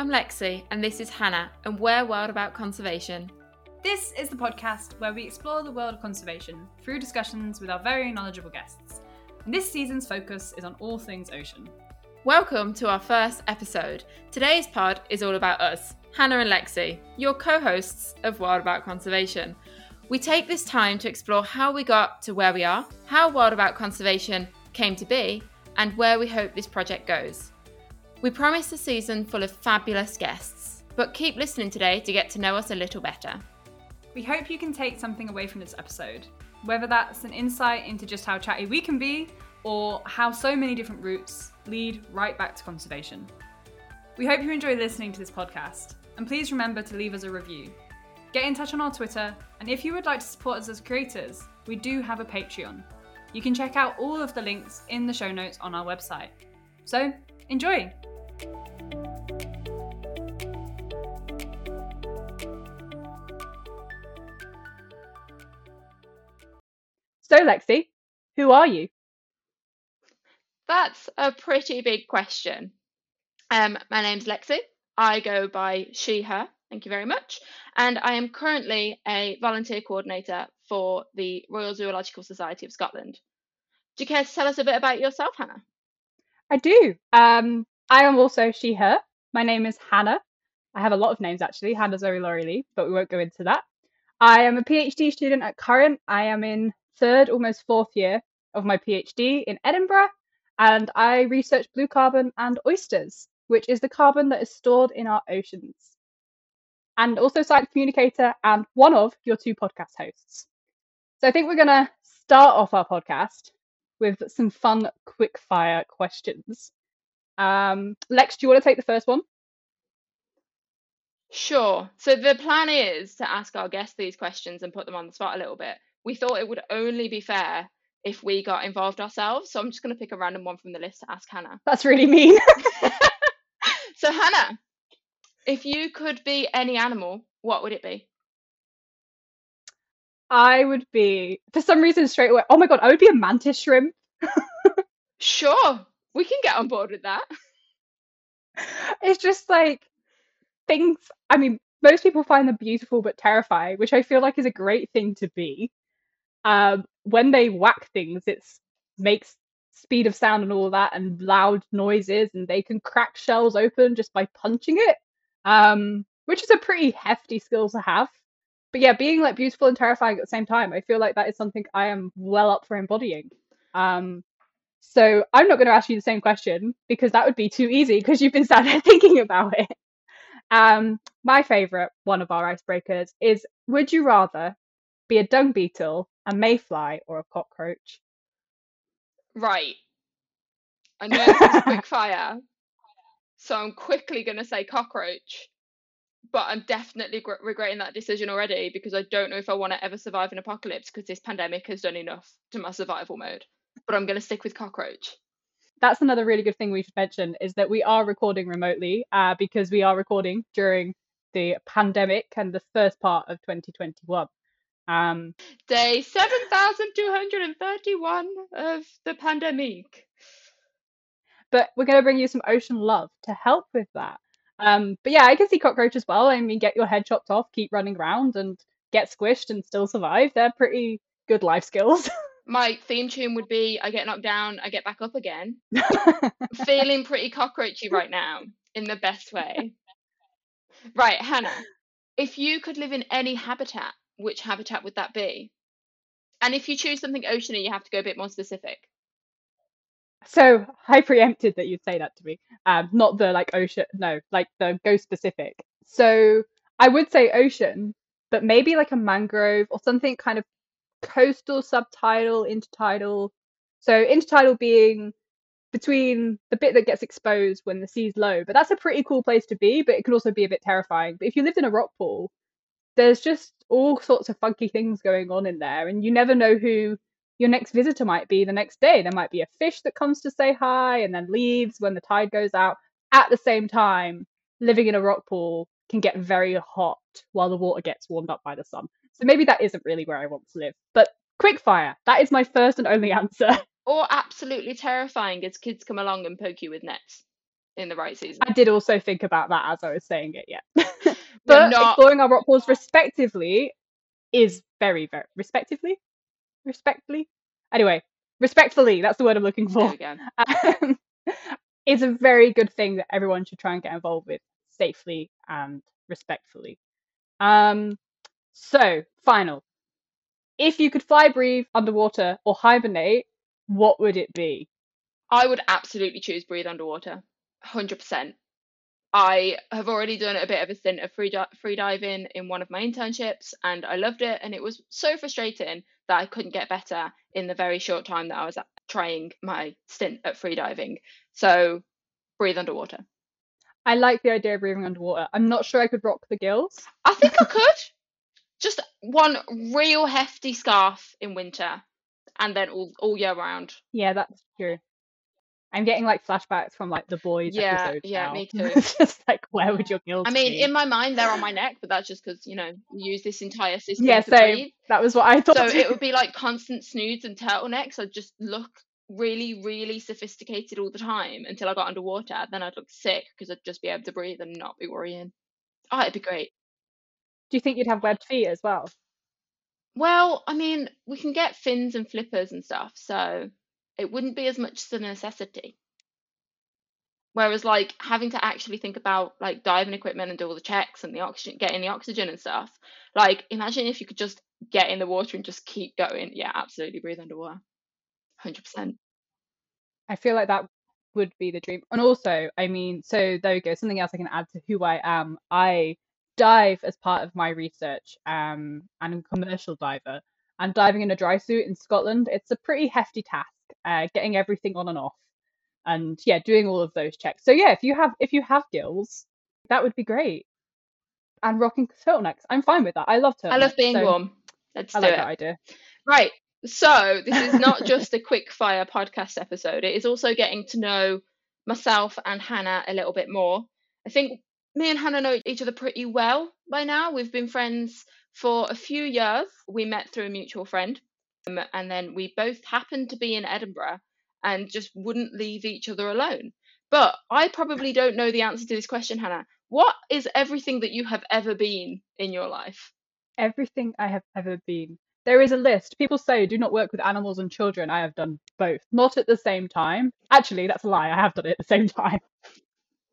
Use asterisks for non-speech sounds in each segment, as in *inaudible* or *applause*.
I'm Lexi, and this is Hannah, and we're Wild About Conservation. This is the podcast where we explore the world of conservation through discussions with our very knowledgeable guests. And this season's focus is on all things ocean. Welcome to our first episode. Today's pod is all about us, Hannah and Lexi, your co hosts of Wild About Conservation. We take this time to explore how we got to where we are, how Wild About Conservation came to be, and where we hope this project goes. We promise a season full of fabulous guests, but keep listening today to get to know us a little better. We hope you can take something away from this episode, whether that's an insight into just how chatty we can be, or how so many different routes lead right back to conservation. We hope you enjoy listening to this podcast, and please remember to leave us a review. Get in touch on our Twitter, and if you would like to support us as creators, we do have a Patreon. You can check out all of the links in the show notes on our website. So, enjoy! So, Lexi, who are you? That's a pretty big question. Um, my name's Lexi. I go by she, her. Thank you very much. And I am currently a volunteer coordinator for the Royal Zoological Society of Scotland. Do you care to tell us a bit about yourself, Hannah? I do. Um, I am also she, her. My name is Hannah. I have a lot of names actually. Hannah Zoe Laurie Lee, but we won't go into that. I am a PhD student at Current. I am in third, almost fourth year of my PhD in Edinburgh, and I research blue carbon and oysters, which is the carbon that is stored in our oceans. And also science communicator and one of your two podcast hosts. So I think we're going to start off our podcast with some fun quick fire questions. Um, Lex, do you want to take the first one? Sure. So the plan is to ask our guests these questions and put them on the spot a little bit. We thought it would only be fair if we got involved ourselves. So I'm just going to pick a random one from the list to ask Hannah. That's really mean. *laughs* so, Hannah, if you could be any animal, what would it be? I would be, for some reason, straight away. Oh my god, I would be a mantis shrimp. *laughs* sure, we can get on board with that. It's just like things. I mean, most people find them beautiful but terrifying, which I feel like is a great thing to be. Um, when they whack things, it makes speed of sound and all that and loud noises, and they can crack shells open just by punching it, um, which is a pretty hefty skill to have. But yeah, being like beautiful and terrifying at the same time, I feel like that is something I am well up for embodying. Um, so I'm not going to ask you the same question because that would be too easy because you've been sat there *laughs* thinking about it. Um, my favorite one of our icebreakers is: Would you rather be a dung beetle, a mayfly, or a cockroach? Right. I know it's *laughs* quick fire, so I'm quickly going to say cockroach. But I'm definitely gr- regretting that decision already because I don't know if I want to ever survive an apocalypse because this pandemic has done enough to my survival mode. But I'm going to stick with cockroach that's another really good thing we should mention is that we are recording remotely uh, because we are recording during the pandemic and the first part of 2021. Um, Day 7231 of the pandemic. But we're going to bring you some ocean love to help with that. Um, but yeah, I can see cockroach as well. I mean, get your head chopped off, keep running around, and get squished and still survive. They're pretty good life skills. *laughs* my theme tune would be I get knocked down, I get back up again. *laughs* Feeling pretty cockroachy right now in the best way. Right, Hannah, if you could live in any habitat, which habitat would that be? And if you choose something oceany, you have to go a bit more specific. So I preempted that you'd say that to me. Um, not the like ocean, no, like the go specific. So I would say ocean, but maybe like a mangrove or something kind of coastal subtidal, intertidal. So intertidal being between the bit that gets exposed when the sea's low, but that's a pretty cool place to be, but it can also be a bit terrifying. But if you lived in a rock pool, there's just all sorts of funky things going on in there, and you never know who your next visitor might be the next day. There might be a fish that comes to say hi and then leaves when the tide goes out. At the same time, living in a rock pool can get very hot while the water gets warmed up by the sun. So maybe that isn't really where I want to live. But quick fire, that is my first and only answer. *laughs* Or absolutely terrifying as kids come along and poke you with nets in the right season. I did also think about that as I was saying it, yeah. *laughs* But not- exploring our rock pools respectively is very, very respectively, respectfully. Anyway, respectfully, that's the word I'm looking for. go. *laughs* Um, is a very good thing that everyone should try and get involved with safely and respectfully. Um, so final. If you could fly, breathe underwater, or hibernate, what would it be? I would absolutely choose breathe underwater, hundred percent. I have already done a bit of a stint of free di- free diving in one of my internships, and I loved it. And it was so frustrating that I couldn't get better in the very short time that I was uh, trying my stint at free diving. So, breathe underwater. I like the idea of breathing underwater. I'm not sure I could rock the gills. I think I *laughs* could. Just one real hefty scarf in winter, and then all all year round. Yeah, that's true. I'm getting like flashbacks from like the boys Yeah, episodes yeah, now. me *laughs* too. It's just like where would your gills I mean, be? in my mind, they're on my neck, but that's just because you know we use this entire system yeah, breathe. That was what I thought. So it would be like constant snoods and turtlenecks. I'd just look really, really sophisticated all the time until I got underwater. Then I'd look sick because I'd just be able to breathe and not be worrying. Oh, it'd be great. Do you think you'd have webbed feet as well? Well, I mean, we can get fins and flippers and stuff, so it wouldn't be as much as a necessity. Whereas, like having to actually think about like diving equipment and do all the checks and the oxygen, getting the oxygen and stuff. Like, imagine if you could just get in the water and just keep going. Yeah, absolutely, breathe underwater, hundred percent. I feel like that would be the dream. And also, I mean, so there we go. Something else I can add to who I am. I dive as part of my research. Um, and I'm a commercial diver. And diving in a dry suit in Scotland, it's a pretty hefty task. Uh, getting everything on and off, and yeah, doing all of those checks. So yeah, if you have if you have gills, that would be great. And rocking turtlenecks, I'm fine with that. I love turtlenecks. I love being so warm. Let's I do like it. that idea. Right. So this is not *laughs* just a quick fire podcast episode. It is also getting to know myself and Hannah a little bit more. I think me and Hannah know each other pretty well by now. We've been friends for a few years. We met through a mutual friend. Um, and then we both happened to be in Edinburgh and just wouldn't leave each other alone. But I probably don't know the answer to this question, Hannah. What is everything that you have ever been in your life? everything I have ever been. There is a list. People say do not work with animals and children. I have done both, not at the same time. Actually, that's a lie. I have done it at the same *laughs* time.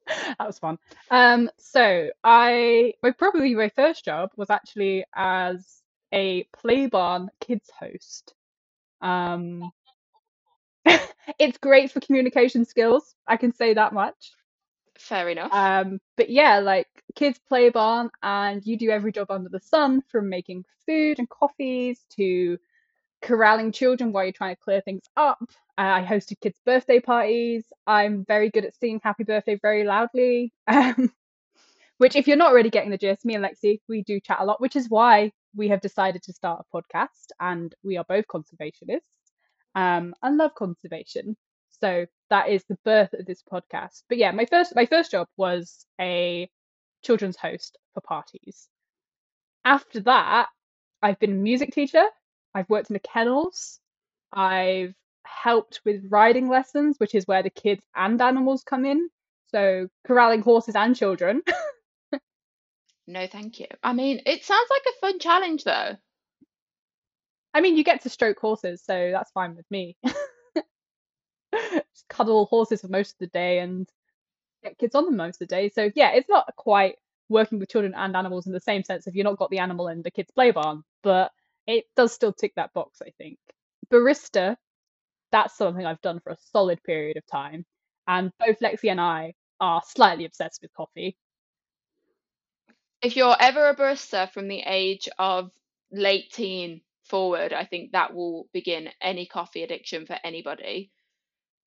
*laughs* that was fun. Um, so I, my probably my first job was actually as a play barn kids host. Um, *laughs* it's great for communication skills. I can say that much. Fair enough. Um, but yeah, like kids play barn, and you do every job under the sun from making food and coffees to corralling children while you're trying to clear things up. Uh, I hosted kids' birthday parties. I'm very good at singing happy birthday very loudly. *laughs* Um, which, if you're not already getting the gist, me and Lexi, we do chat a lot, which is why we have decided to start a podcast. And we are both conservationists um, and love conservation. So that is the birth of this podcast. But yeah, my first my first job was a children's host for parties. After that, I've been a music teacher. I've worked in the kennels. I've helped with riding lessons, which is where the kids and animals come in. So corralling horses and children. *laughs* No, thank you. I mean, it sounds like a fun challenge, though. I mean, you get to stroke horses, so that's fine with me. Just *laughs* cuddle horses for most of the day and get kids on them most of the day. So yeah, it's not quite working with children and animals in the same sense if you've not got the animal in the kids' play barn, but it does still tick that box, I think. Barista, that's something I've done for a solid period of time. And both Lexi and I are slightly obsessed with coffee. If you're ever a barista from the age of late teen forward, I think that will begin any coffee addiction for anybody.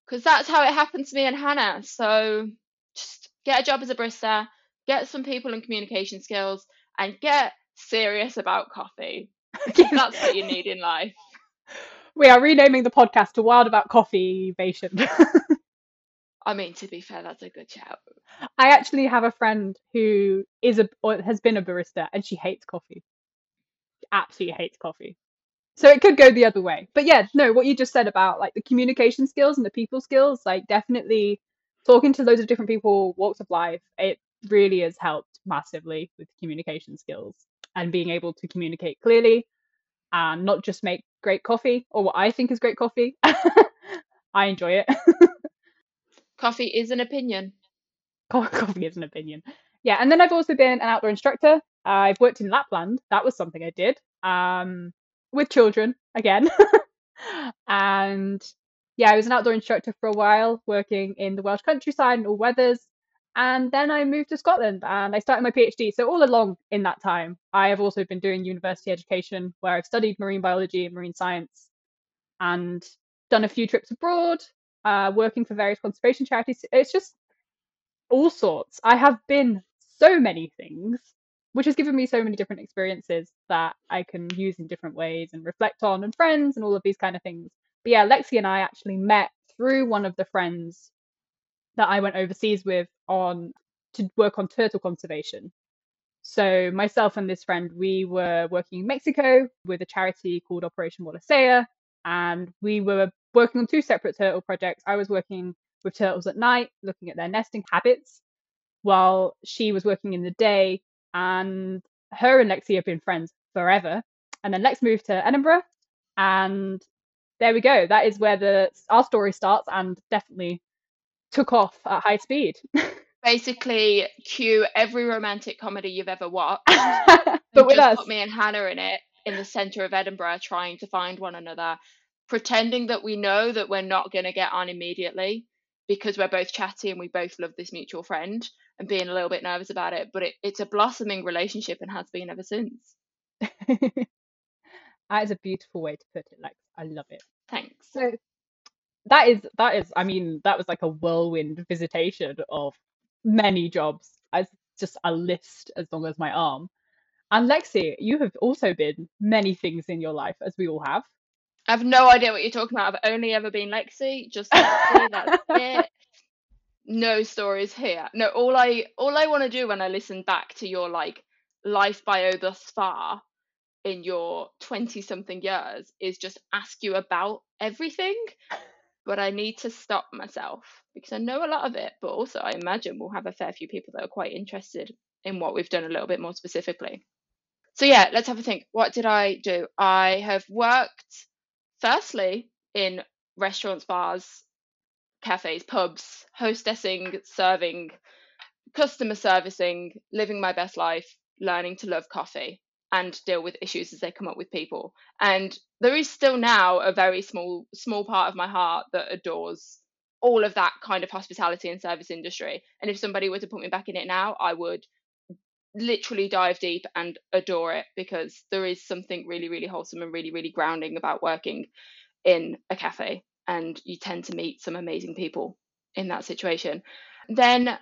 Because that's how it happened to me and Hannah. So just get a job as a barista, get some people and communication skills, and get serious about coffee. *laughs* That's what you need in life. We are renaming the podcast to Wild About Coffee Vation. *laughs* I mean, to be fair, that's a good shout. I actually have a friend who is a or has been a barista and she hates coffee. Absolutely hates coffee. So it could go the other way. But yeah, no, what you just said about like the communication skills and the people skills, like definitely talking to loads of different people, walks of life, it really has helped massively with communication skills and being able to communicate clearly and not just make great coffee or what I think is great coffee. *laughs* I enjoy it. *laughs* coffee is an opinion. Coffee is an opinion. Yeah, and then I've also been an outdoor instructor. I've worked in Lapland. That was something I did. Um, with children again. *laughs* and yeah, I was an outdoor instructor for a while, working in the Welsh countryside and all weathers. And then I moved to Scotland and I started my PhD. So, all along in that time, I have also been doing university education where I've studied marine biology and marine science and done a few trips abroad, uh, working for various conservation charities. It's just all sorts. I have been so many things, which has given me so many different experiences that I can use in different ways and reflect on, and friends and all of these kind of things. But yeah, Lexi and I actually met through one of the friends that I went overseas with on to work on turtle conservation. So myself and this friend, we were working in Mexico with a charity called Operation Wallacea, and we were working on two separate turtle projects. I was working with turtles at night, looking at their nesting habits, while she was working in the day. And her and Lexi have been friends forever. And then Lex moved to Edinburgh, and there we go. That is where the our story starts, and definitely took off at high speed. *laughs* Basically, cue every romantic comedy you've ever watched, *laughs* but with us, put me and Hannah in it in the centre of Edinburgh, trying to find one another, pretending that we know that we're not going to get on immediately because we're both chatty and we both love this mutual friend, and being a little bit nervous about it. But it, it's a blossoming relationship and has been ever since. *laughs* that is a beautiful way to put it, Lex. I love it. Thanks. So that is that is I mean that was like a whirlwind visitation of many jobs as just a list as long as my arm. And Lexi, you have also been many things in your life, as we all have. I have no idea what you're talking about. I've only ever been Lexi, just Lexi, that's *laughs* it. No stories here. No, all I all I want to do when I listen back to your like life bio thus far in your 20 something years is just ask you about everything but I need to stop myself because I know a lot of it, but also I imagine we'll have a fair few people that are quite interested in what we've done a little bit more specifically. So, yeah, let's have a think. What did I do? I have worked firstly in restaurants, bars, cafes, pubs, hostessing, serving, customer servicing, living my best life, learning to love coffee and deal with issues as they come up with people. And there is still now a very small small part of my heart that adores all of that kind of hospitality and service industry. And if somebody were to put me back in it now, I would literally dive deep and adore it because there is something really really wholesome and really really grounding about working in a cafe and you tend to meet some amazing people in that situation. Then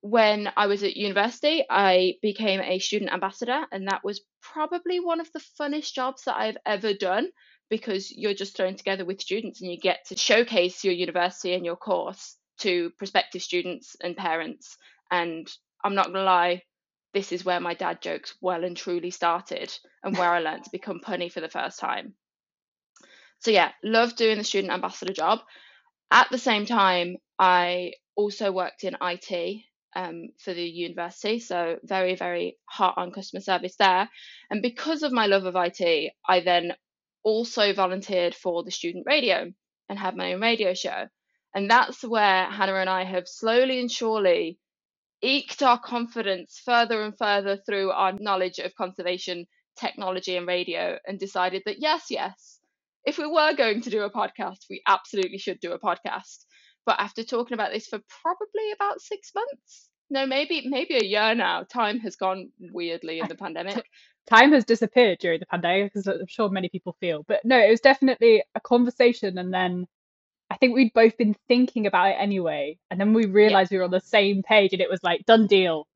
when I was at university, I became a student ambassador, and that was probably one of the funnest jobs that I've ever done because you're just thrown together with students and you get to showcase your university and your course to prospective students and parents. And I'm not going to lie, this is where my dad jokes well and truly started and where I learned to become punny for the first time. So, yeah, love doing the student ambassador job. At the same time, I also worked in IT um, for the university. So very, very hot on customer service there. And because of my love of IT, I then also volunteered for the student radio and had my own radio show. And that's where Hannah and I have slowly and surely eked our confidence further and further through our knowledge of conservation technology and radio and decided that yes, yes, if we were going to do a podcast, we absolutely should do a podcast. But after talking about this for probably about six months, no, maybe maybe a year now. Time has gone weirdly in the pandemic. Time has disappeared during the pandemic, as I'm sure many people feel. But no, it was definitely a conversation, and then I think we'd both been thinking about it anyway, and then we realized yeah. we were on the same page, and it was like done deal.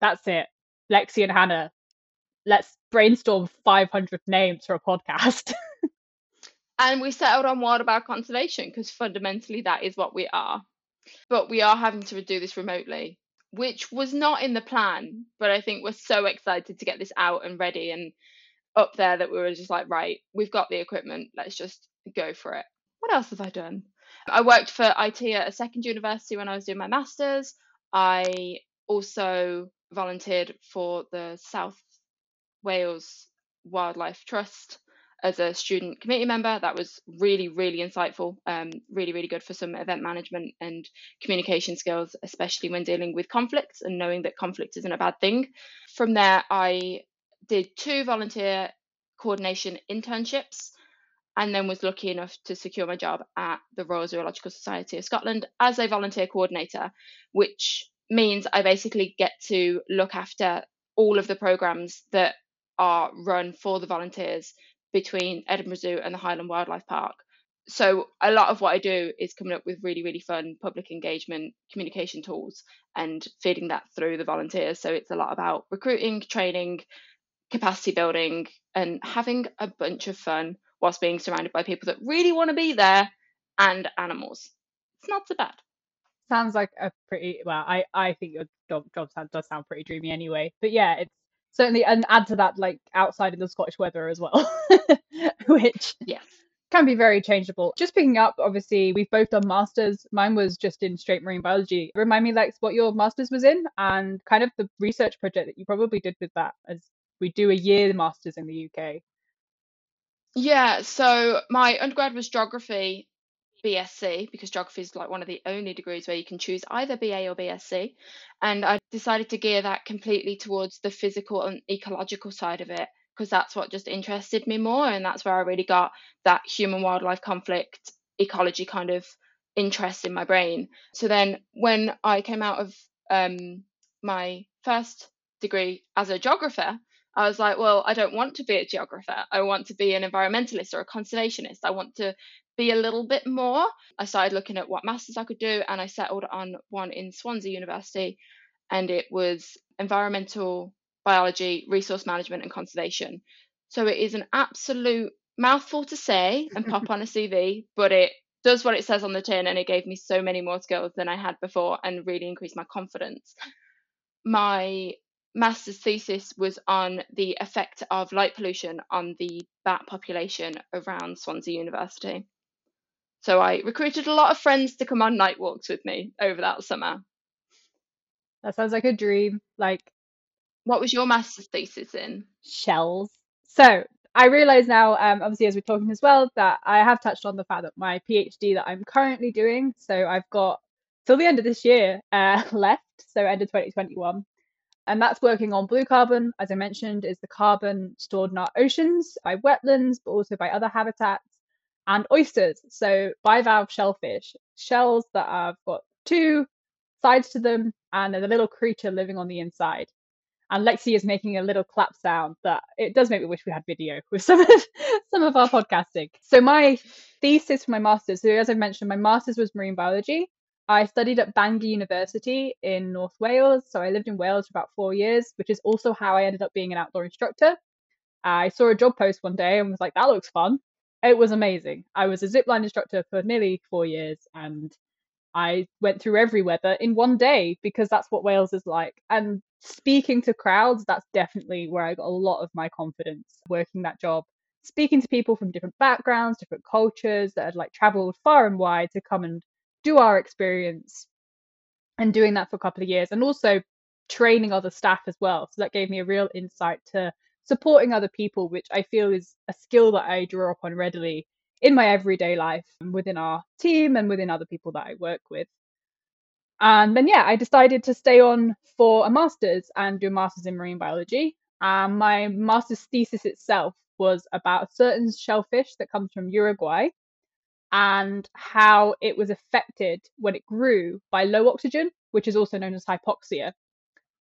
That's it. Lexi and Hannah, let's brainstorm 500 names for a podcast. *laughs* and we settled on Wild About Conservation because fundamentally that is what we are. But we are having to do this remotely, which was not in the plan, but I think we're so excited to get this out and ready and up there that we were just like, right, we've got the equipment, let's just go for it. What else have I done? I worked for IT at a second university when I was doing my master's. I also volunteered for the South Wales Wildlife Trust as a student committee member. That was really, really insightful, um, really, really good for some event management and communication skills, especially when dealing with conflicts and knowing that conflict isn't a bad thing. From there, I did two volunteer coordination internships and then was lucky enough to secure my job at the Royal Zoological Society of Scotland as a volunteer coordinator, which means I basically get to look after all of the programs that are run for the volunteers between Edinburgh Zoo and the Highland Wildlife Park. So a lot of what I do is coming up with really, really fun public engagement communication tools and feeding that through the volunteers. So it's a lot about recruiting, training, capacity building, and having a bunch of fun whilst being surrounded by people that really want to be there and animals. It's not so bad. Sounds like a pretty well. I I think your job job sound, does sound pretty dreamy anyway. But yeah, it's certainly and add to that like outside in the Scottish weather as well, *laughs* which yes can be very changeable. Just picking up, obviously, we've both done masters. Mine was just in straight marine biology. Remind me, Lex, what your masters was in and kind of the research project that you probably did with that, as we do a year masters in the UK. Yeah, so my undergrad was geography BSc because geography is like one of the only degrees where you can choose either BA or BSc. And I decided to gear that completely towards the physical and ecological side of it because that's what just interested me more. And that's where I really got that human wildlife conflict ecology kind of interest in my brain. So then when I came out of um, my first degree as a geographer, I was like, well, I don't want to be a geographer. I want to be an environmentalist or a conservationist. I want to be a little bit more. I started looking at what masters I could do and I settled on one in Swansea University and it was environmental biology, resource management and conservation. So it is an absolute mouthful to say and pop *laughs* on a CV, but it does what it says on the tin and it gave me so many more skills than I had before and really increased my confidence. My master's thesis was on the effect of light pollution on the bat population around Swansea University. So I recruited a lot of friends to come on night walks with me over that summer. That sounds like a dream. Like, what was your master's thesis in? Shells. So I realise now, um, obviously, as we're talking as well, that I have touched on the fact that my PhD that I'm currently doing, so I've got till the end of this year uh, *laughs* left, so end of 2021, and that's working on blue carbon, as I mentioned, is the carbon stored in our oceans by wetlands, but also by other habitats, and oysters, so bivalve shellfish, shells that have got two sides to them, and there's a little creature living on the inside. And Lexi is making a little clap sound that it does make me wish we had video *laughs* with some of some of our podcasting. So my thesis for my master's, so as I mentioned, my master's was marine biology, I studied at Bangor University in North Wales. So I lived in Wales for about four years, which is also how I ended up being an outdoor instructor. I saw a job post one day and was like, that looks fun. It was amazing. I was a zipline instructor for nearly four years and I went through every weather in one day because that's what Wales is like. And speaking to crowds, that's definitely where I got a lot of my confidence working that job. Speaking to people from different backgrounds, different cultures that had like traveled far and wide to come and do our experience and doing that for a couple of years and also training other staff as well. So that gave me a real insight to supporting other people, which I feel is a skill that I draw upon readily in my everyday life within our team and within other people that I work with. And then, yeah, I decided to stay on for a master's and do a master's in marine biology. Um, my master's thesis itself was about a certain shellfish that comes from Uruguay and how it was affected when it grew by low oxygen, which is also known as hypoxia.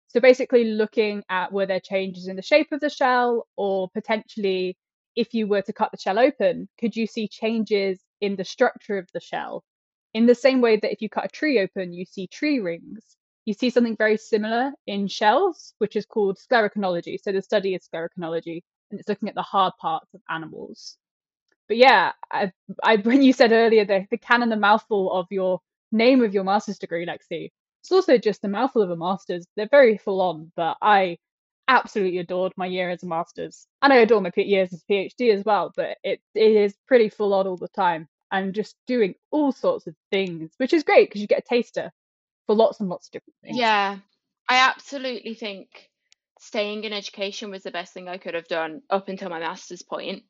So basically, looking at were there changes in the shape of the shell, or potentially, if you were to cut the shell open, could you see changes in the structure of the shell? In the same way that if you cut a tree open, you see tree rings. You see something very similar in shells, which is called sclerochronology. So the study is sclerochronology, and it's looking at the hard parts of animals but yeah, I, I *laughs* when you said earlier the the can and the mouthful of your name of your master's degree, Lexi, it's also just a mouthful of a master's. They're very full on, but I absolutely adored my year as a master's, and I adore my years as a PhD as well. But it it is pretty full on all the time. and just doing all sorts of things, which is great because you get a taster for lots and lots of different things. Yeah, I absolutely think staying in education was the best thing I could have done up until my master's point,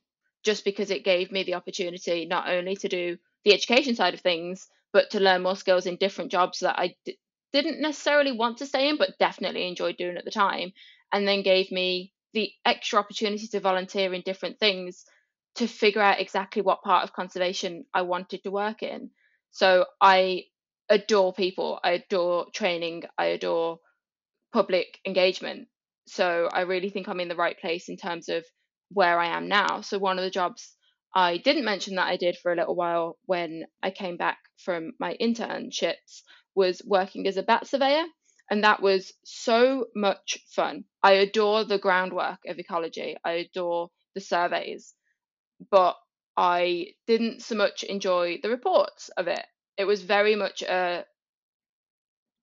just because it gave me the opportunity not only to do the education side of things, but to learn more skills in different jobs that I d- didn't necessarily want to stay in, but definitely enjoyed doing at the time. And then gave me the extra opportunity to volunteer in different things to figure out exactly what part of conservation I wanted to work in. So I adore people, I adore training, I adore public engagement. So I really think I'm in the right place in terms of where I am now. So one of the jobs I didn't mention that I did for a little while when I came back from my internships was working as a bat surveyor. And that was so much fun. I adore the groundwork of ecology, I adore the surveys, but I didn't so much enjoy the reports of it. It was very much a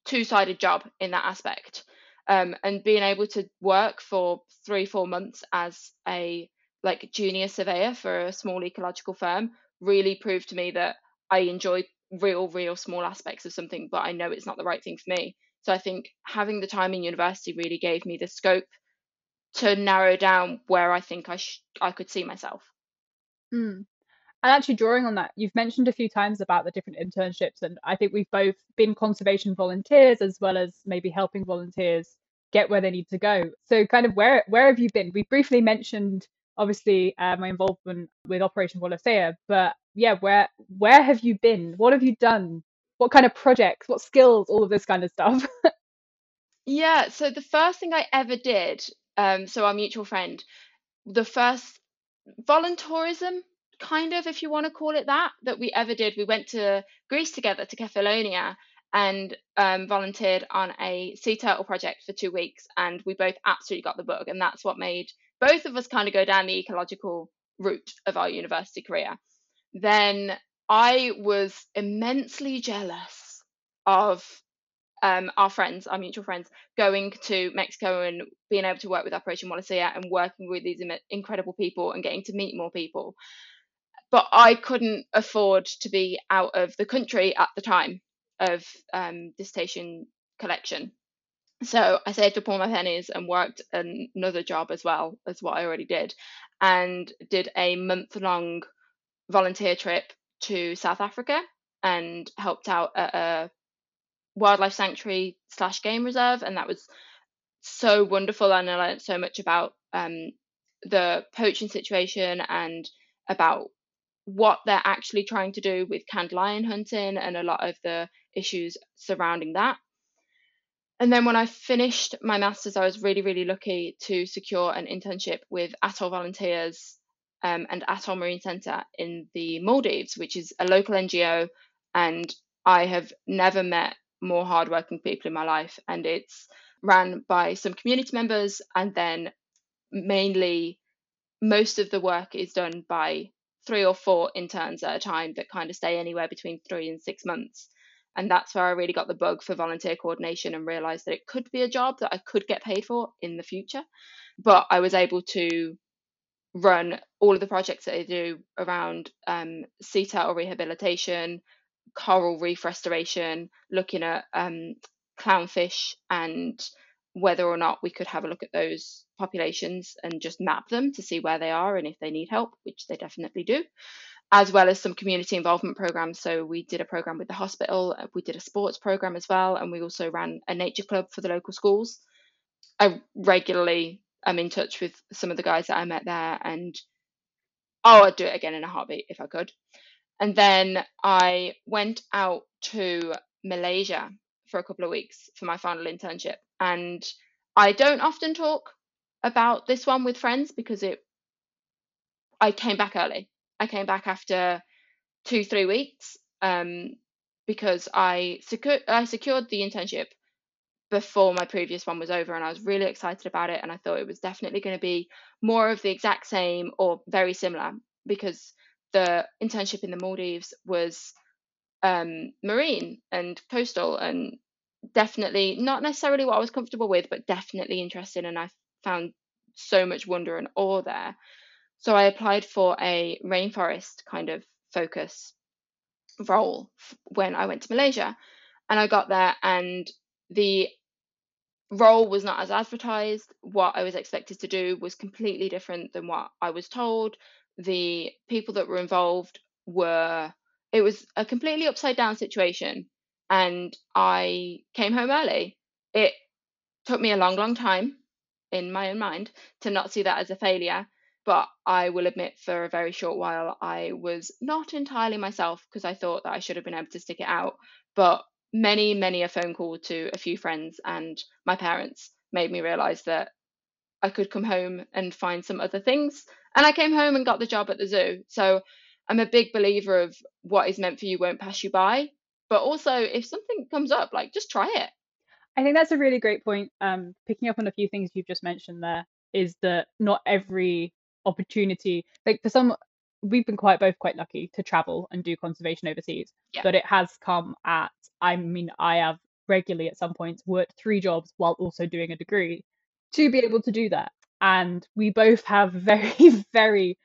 two sided job in that aspect. Um, and being able to work for three, four months as a like junior surveyor for a small ecological firm really proved to me that I enjoy real, real small aspects of something, but I know it's not the right thing for me. So I think having the time in university really gave me the scope to narrow down where I think I sh- I could see myself. Mm. And actually, drawing on that, you've mentioned a few times about the different internships, and I think we've both been conservation volunteers as well as maybe helping volunteers get where they need to go. So, kind of where where have you been? We briefly mentioned obviously uh, my involvement with Operation Wallacea, but yeah, where where have you been? What have you done? What kind of projects? What skills? All of this kind of stuff. *laughs* yeah. So the first thing I ever did, um, so our mutual friend, the first voluntourism kind of, if you want to call it that, that we ever did. We went to Greece together to Kefalonia and um, volunteered on a sea turtle project for two weeks, and we both absolutely got the bug, and that's what made both of us kind of go down the ecological route of our university career. Then I was immensely jealous of um, our friends, our mutual friends, going to Mexico and being able to work with Operation Wallacea and working with these incredible people and getting to meet more people. But I couldn't afford to be out of the country at the time of um, dissertation collection. So I saved up all my pennies and worked another job as well as what I already did, and did a month long volunteer trip to South Africa and helped out at a wildlife sanctuary slash game reserve, and that was so wonderful. And I learned so much about um, the poaching situation and about what they're actually trying to do with canned lion hunting and a lot of the issues surrounding that. And then when I finished my master's, I was really, really lucky to secure an internship with Atoll Volunteers um, and Atoll Marine Centre in the Maldives, which is a local NGO. And I have never met more hardworking people in my life. And it's ran by some community members. And then mainly, most of the work is done by three or four interns at a time that kind of stay anywhere between three and six months. And that's where I really got the bug for volunteer coordination and realized that it could be a job that I could get paid for in the future. But I was able to run all of the projects that I do around um, sea turtle rehabilitation, coral reef restoration, looking at um, clownfish and whether or not we could have a look at those populations and just map them to see where they are and if they need help, which they definitely do as well as some community involvement programs. So we did a program with the hospital, uh, we did a sports program as well, and we also ran a nature club for the local schools. I regularly am in touch with some of the guys that I met there, and oh, I'd do it again in a heartbeat if I could. And then I went out to Malaysia for a couple of weeks for my final internship, and I don't often talk about this one with friends because it I came back early. I came back after two, three weeks um, because I secured I secured the internship before my previous one was over, and I was really excited about it. And I thought it was definitely going to be more of the exact same or very similar because the internship in the Maldives was um, marine and coastal and definitely not necessarily what I was comfortable with, but definitely interesting. And I found so much wonder and awe there. So I applied for a rainforest kind of focus role when I went to Malaysia. And I got there, and the role was not as advertised. What I was expected to do was completely different than what I was told. The people that were involved were, it was a completely upside down situation. And I came home early. It took me a long, long time in my own mind to not see that as a failure. But I will admit, for a very short while, I was not entirely myself because I thought that I should have been able to stick it out. But many, many a phone call to a few friends and my parents made me realize that I could come home and find some other things. And I came home and got the job at the zoo. So I'm a big believer of what is meant for you won't pass you by. But also, if something comes up, like just try it. I think that's a really great point. Um, picking up on a few things you've just mentioned there is that not every opportunity, like for some, we've been quite both quite lucky to travel and do conservation overseas, yeah. but it has come at I mean, I have regularly at some points worked three jobs while also doing a degree to be able to do that. And we both have *laughs* very, very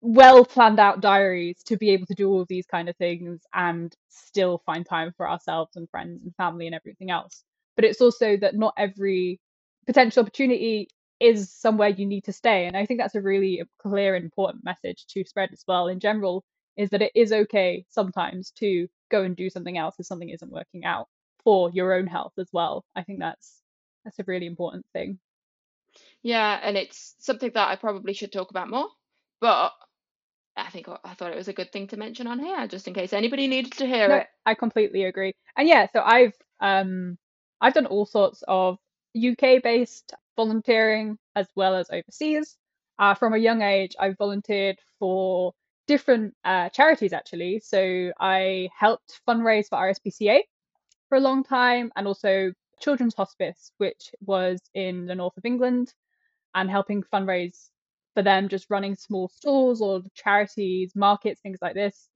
well planned out diaries to be able to do all of these kind of things and still find time for ourselves and friends and family and everything else. But it's also that not every potential opportunity is somewhere you need to stay. And I think that's a really clear and important message to spread as well in general is that it is okay sometimes to go and do something else if something isn't working out for your own health as well. I think that's that's a really important thing. Yeah, and it's something that I probably should talk about more, but I think I thought it was a good thing to mention on here just in case anybody needed to hear no, it. I completely agree. And yeah, so I've um I've done all sorts of UK based volunteering as well as overseas. Uh, from a young age, I volunteered for different uh, charities actually. So I helped fundraise for RSPCA for a long time and also Children's Hospice, which was in the north of England, and helping fundraise for them, just running small stores or charities, markets, things like this.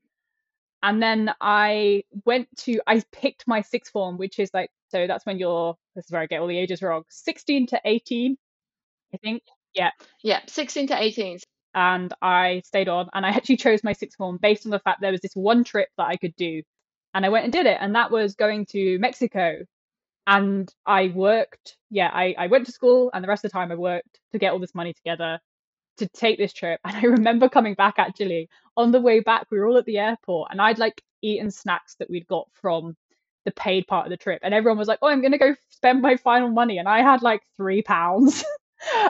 And then I went to, I picked my sixth form, which is like, so that's when you're, this is where I get all the ages wrong, 16 to 18, I think. Yeah. Yeah, 16 to 18 and I stayed on and I actually chose my sixth form based on the fact there was this one trip that I could do. And I went and did it. And that was going to Mexico. And I worked, yeah, I, I went to school and the rest of the time I worked to get all this money together to take this trip. And I *laughs* remember coming back actually on the way back, we were all at the airport and I'd like eaten snacks that we'd got from the paid part of the trip. And everyone was like, oh, I'm going to go spend my final money. And I had like three pounds. *laughs*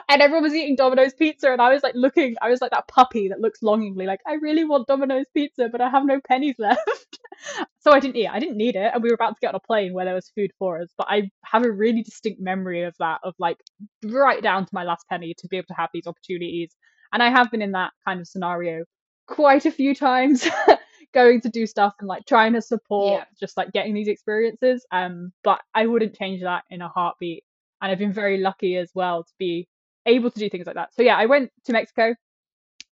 and everyone was eating Domino's pizza, and I was like looking, I was like that puppy that looks longingly, like I really want Domino's pizza, but I have no pennies left. *laughs* so I didn't eat. I didn't need it, and we were about to get on a plane where there was food for us. But I have a really distinct memory of that, of like right down to my last penny to be able to have these opportunities. And I have been in that kind of scenario quite a few times. *laughs* going to do stuff and like trying to support yeah. just like getting these experiences um but i wouldn't change that in a heartbeat and I've been very lucky as well to be able to do things like that. So yeah, I went to Mexico.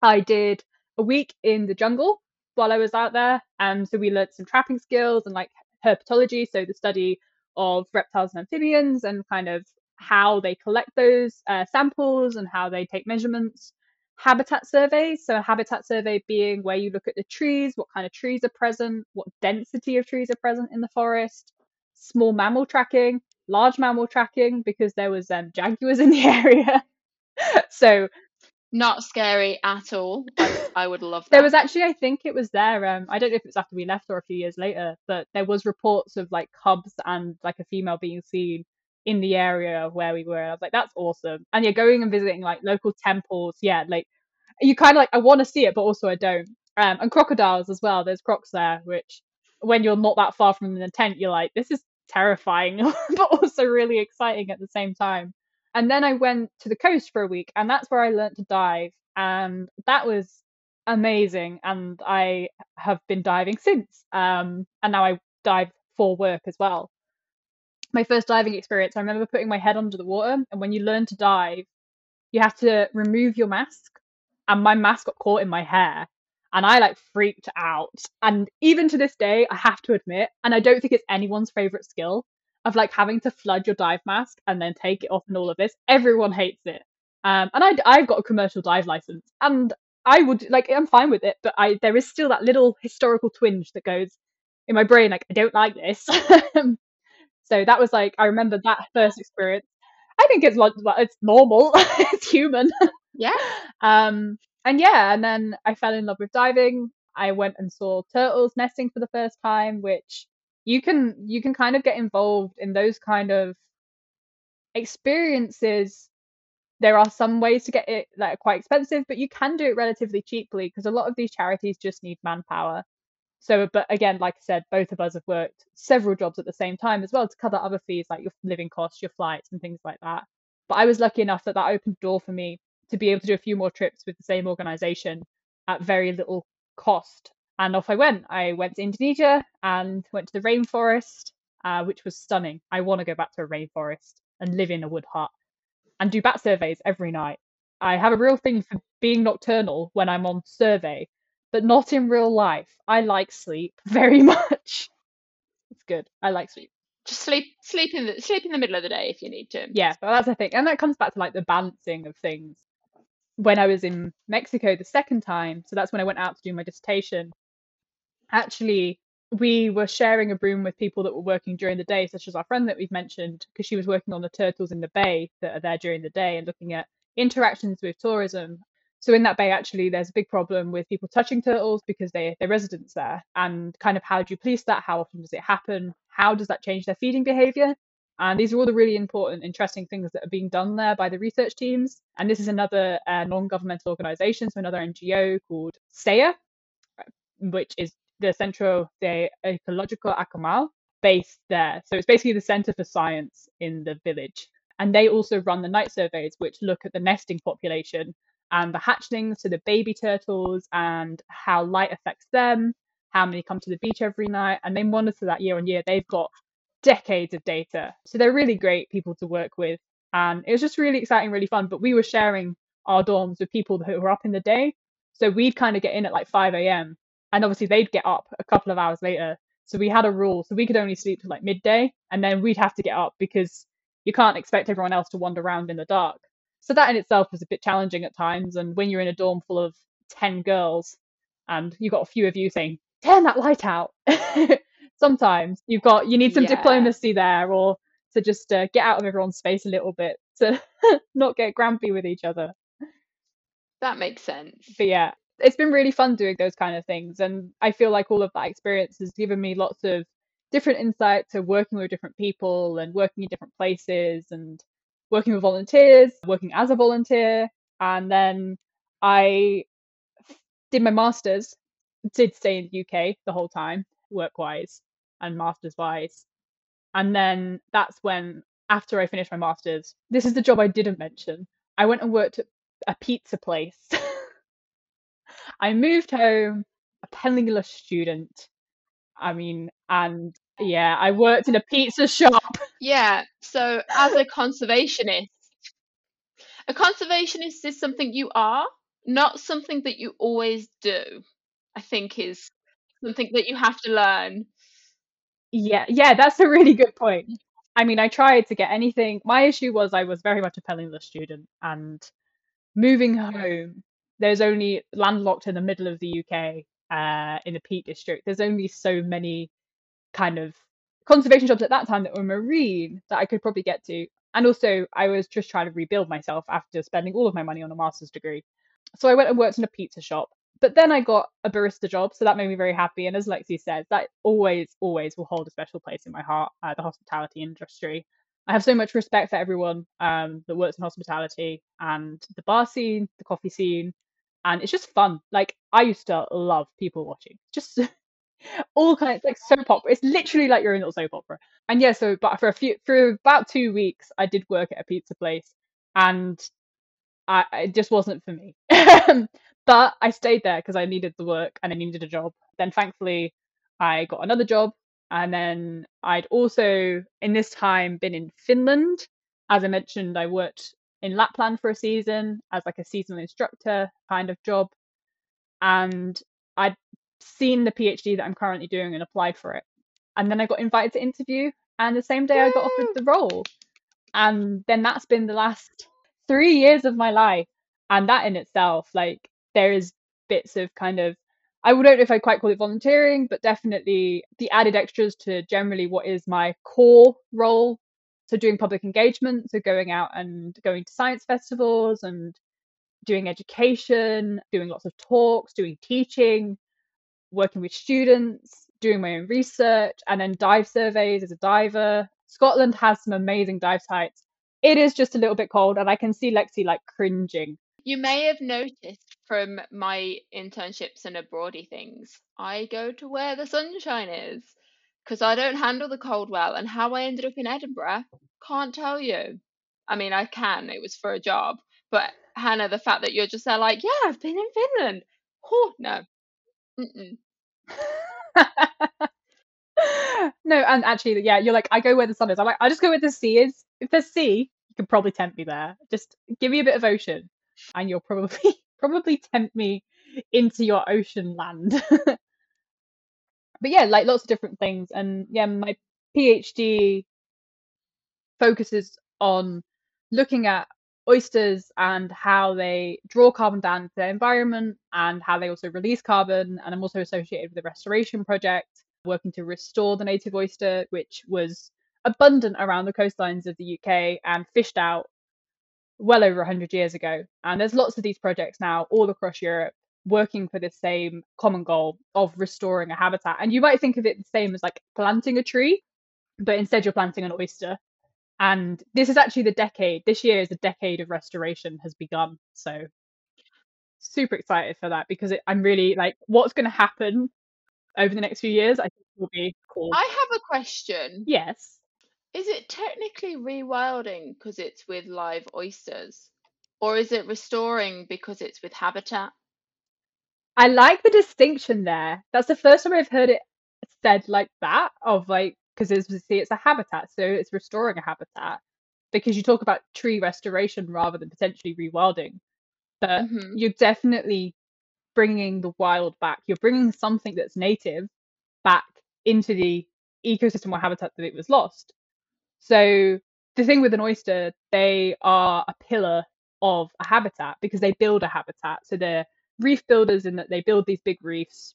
I did a week in the jungle while I was out there. Um, so we learned some trapping skills and like herpetology, so the study of reptiles and amphibians and kind of how they collect those uh, samples and how they take measurements. Habitat surveys, so a habitat survey being where you look at the trees, what kind of trees are present, what density of trees are present in the forest, small mammal tracking, large mammal tracking because there was um, jaguars in the *laughs* area. so not scary at all. I, *laughs* I would love that. there was actually, I think it was there. Um, I don't know if it was after we left or a few years later, but there was reports of like cubs and like a female being seen in the area of where we were. I was like, that's awesome. And yeah, going and visiting like local temples. Yeah, like you kind of like I want to see it, but also I don't. Um, and crocodiles as well. There's crocs there, which when you're not that far from the tent, you're like, this is terrifying, *laughs* but also really exciting at the same time. And then I went to the coast for a week, and that's where I learned to dive. And that was amazing. And I have been diving since. Um, and now I dive for work as well. My first diving experience, I remember putting my head under the water. And when you learn to dive, you have to remove your mask. And my mask got caught in my hair and I like freaked out. And even to this day, I have to admit, and I don't think it's anyone's favorite skill of like having to flood your dive mask and then take it off and all of this. Everyone hates it. Um, and I, I've got a commercial dive license, and I would like I'm fine with it, but I there is still that little historical twinge that goes in my brain like I don't like this. *laughs* so that was like I remember that first experience. I think it's like it's normal. *laughs* it's human. Yeah. *laughs* Um and yeah, and then I fell in love with diving. I went and saw turtles nesting for the first time, which you can you can kind of get involved in those kind of experiences there are some ways to get it that are quite expensive, but you can do it relatively cheaply because a lot of these charities just need manpower. So, but again, like I said, both of us have worked several jobs at the same time as well to cover other fees like your living costs, your flights, and things like that. But I was lucky enough that that opened the door for me to be able to do a few more trips with the same organization at very little cost. And off I went. I went to Indonesia and went to the rainforest, uh, which was stunning. I want to go back to a rainforest and live in a wood hut and do bat surveys every night. I have a real thing for being nocturnal when I'm on survey, but not in real life. I like sleep *laughs* very much. It's good. I like sleep. Just sleep, sleep in the sleep in the middle of the day if you need to. Yeah, but that's the thing, and that comes back to like the balancing of things. When I was in Mexico the second time, so that's when I went out to do my dissertation. Actually, we were sharing a room with people that were working during the day, such as our friend that we've mentioned, because she was working on the turtles in the bay that are there during the day and looking at interactions with tourism. So in that bay, actually, there's a big problem with people touching turtles because they they're residents there, and kind of how do you police that? How often does it happen? How does that change their feeding behavior? And these are all the really important, interesting things that are being done there by the research teams. And this is another uh, non-governmental organization, so another NGO called CEA, which is the Centro de Ecológico Akumal based there. So it's basically the center for science in the village. And they also run the night surveys, which look at the nesting population and the hatchlings, so the baby turtles, and how light affects them, how many come to the beach every night. And they monitor that year on year. They've got decades of data. So they're really great people to work with. And it was just really exciting, really fun. But we were sharing our dorms with people who were up in the day. So we'd kind of get in at like 5 a.m and obviously they'd get up a couple of hours later. So we had a rule, so we could only sleep till like midday, and then we'd have to get up because you can't expect everyone else to wander around in the dark. So that in itself was a bit challenging at times. And when you're in a dorm full of ten girls, and you've got a few of you saying, "Turn that light out," *laughs* sometimes you've got you need some yeah. diplomacy there, or to just uh, get out of everyone's space a little bit to *laughs* not get grumpy with each other. That makes sense. But yeah, it's been really fun doing those kind of things. And I feel like all of that experience has given me lots of different insight to working with different people and working in different places and working with volunteers, working as a volunteer. And then I did my master's, did stay in the UK the whole time, work wise and master's wise. And then that's when, after I finished my master's, this is the job I didn't mention. I went and worked at a pizza place *laughs* I moved home, a penniless student. I mean, and yeah, I worked in a pizza shop. Yeah, so as a *laughs* conservationist, a conservationist is something you are, not something that you always do. I think is something that you have to learn. Yeah, yeah, that's a really good point. I mean, I tried to get anything. My issue was I was very much a penniless student, and moving home there's only landlocked in the middle of the UK uh, in the Peak District. There's only so many kind of conservation jobs at that time that were marine that I could probably get to. And also, I was just trying to rebuild myself after spending all of my money on a master's degree. So I went and worked in a pizza shop. But then I got a barista job, so that made me very happy. And as Lexi said, that always, always will hold a special place in my heart, uh, the hospitality industry. I have so much respect for everyone um, that works in hospitality and the bar scene, the coffee scene, and it's just fun. Like I used to love people watching, just *laughs* all kinds like soap opera. It's literally like you're in a soap opera. And yeah, so but for a few for about two weeks, I did work at a pizza place, and I it just wasn't for me. *laughs* but I stayed there because I needed the work and I needed a job. Then thankfully, I got another job, and then I'd also in this time been in Finland. As I mentioned, I worked in Lapland for a season as like a seasonal instructor kind of job. And I'd seen the PhD that I'm currently doing and applied for it. And then I got invited to interview, and the same day I got offered the role. And then that's been the last three years of my life. And that in itself, like, there is bits of kind of I don't know if I quite call it volunteering, but definitely the added extras to generally what is my core role. So doing public engagement, so going out and going to science festivals and doing education, doing lots of talks, doing teaching, working with students, doing my own research, and then dive surveys as a diver. Scotland has some amazing dive sites. It is just a little bit cold, and I can see Lexi like cringing. You may have noticed from my internships and abroady things, I go to where the sunshine is because I don't handle the cold well. And how I ended up in Edinburgh, can't tell you. I mean, I can, it was for a job, but Hannah, the fact that you're just there, like, yeah, I've been in Finland. Oh, no. *laughs* No, and actually, yeah, you're like, I go where the sun is. I'm like, I just go where the sea is. If there's sea, you can probably tempt me there. Just give me a bit of ocean, and you'll probably probably tempt me into your ocean land. *laughs* but yeah, like lots of different things, and yeah, my PhD focuses on looking at oysters and how they draw carbon down to their environment and how they also release carbon. And I'm also associated with the restoration project, working to restore the native oyster, which was abundant around the coastlines of the UK and fished out well over 100 years ago. And there's lots of these projects now all across Europe working for the same common goal of restoring a habitat. And you might think of it the same as like planting a tree, but instead you're planting an oyster and this is actually the decade this year is the decade of restoration has begun so super excited for that because it, i'm really like what's going to happen over the next few years i think will be cool I have a question. yes Is it technically rewilding because it's with live oysters? Or is it restoring because it's with habitat? i like the distinction there. That's the first time i've heard it said like that of like because as we see it's a habitat so it's restoring a habitat because you talk about tree restoration rather than potentially rewilding. But hmm you're definitely bringing the wild back. You're bringing something that's native back into the ecosystem or habitat that it was lost so the thing with an oyster they are a pillar of a habitat because they build a habitat so they're reef builders in that they build these big reefs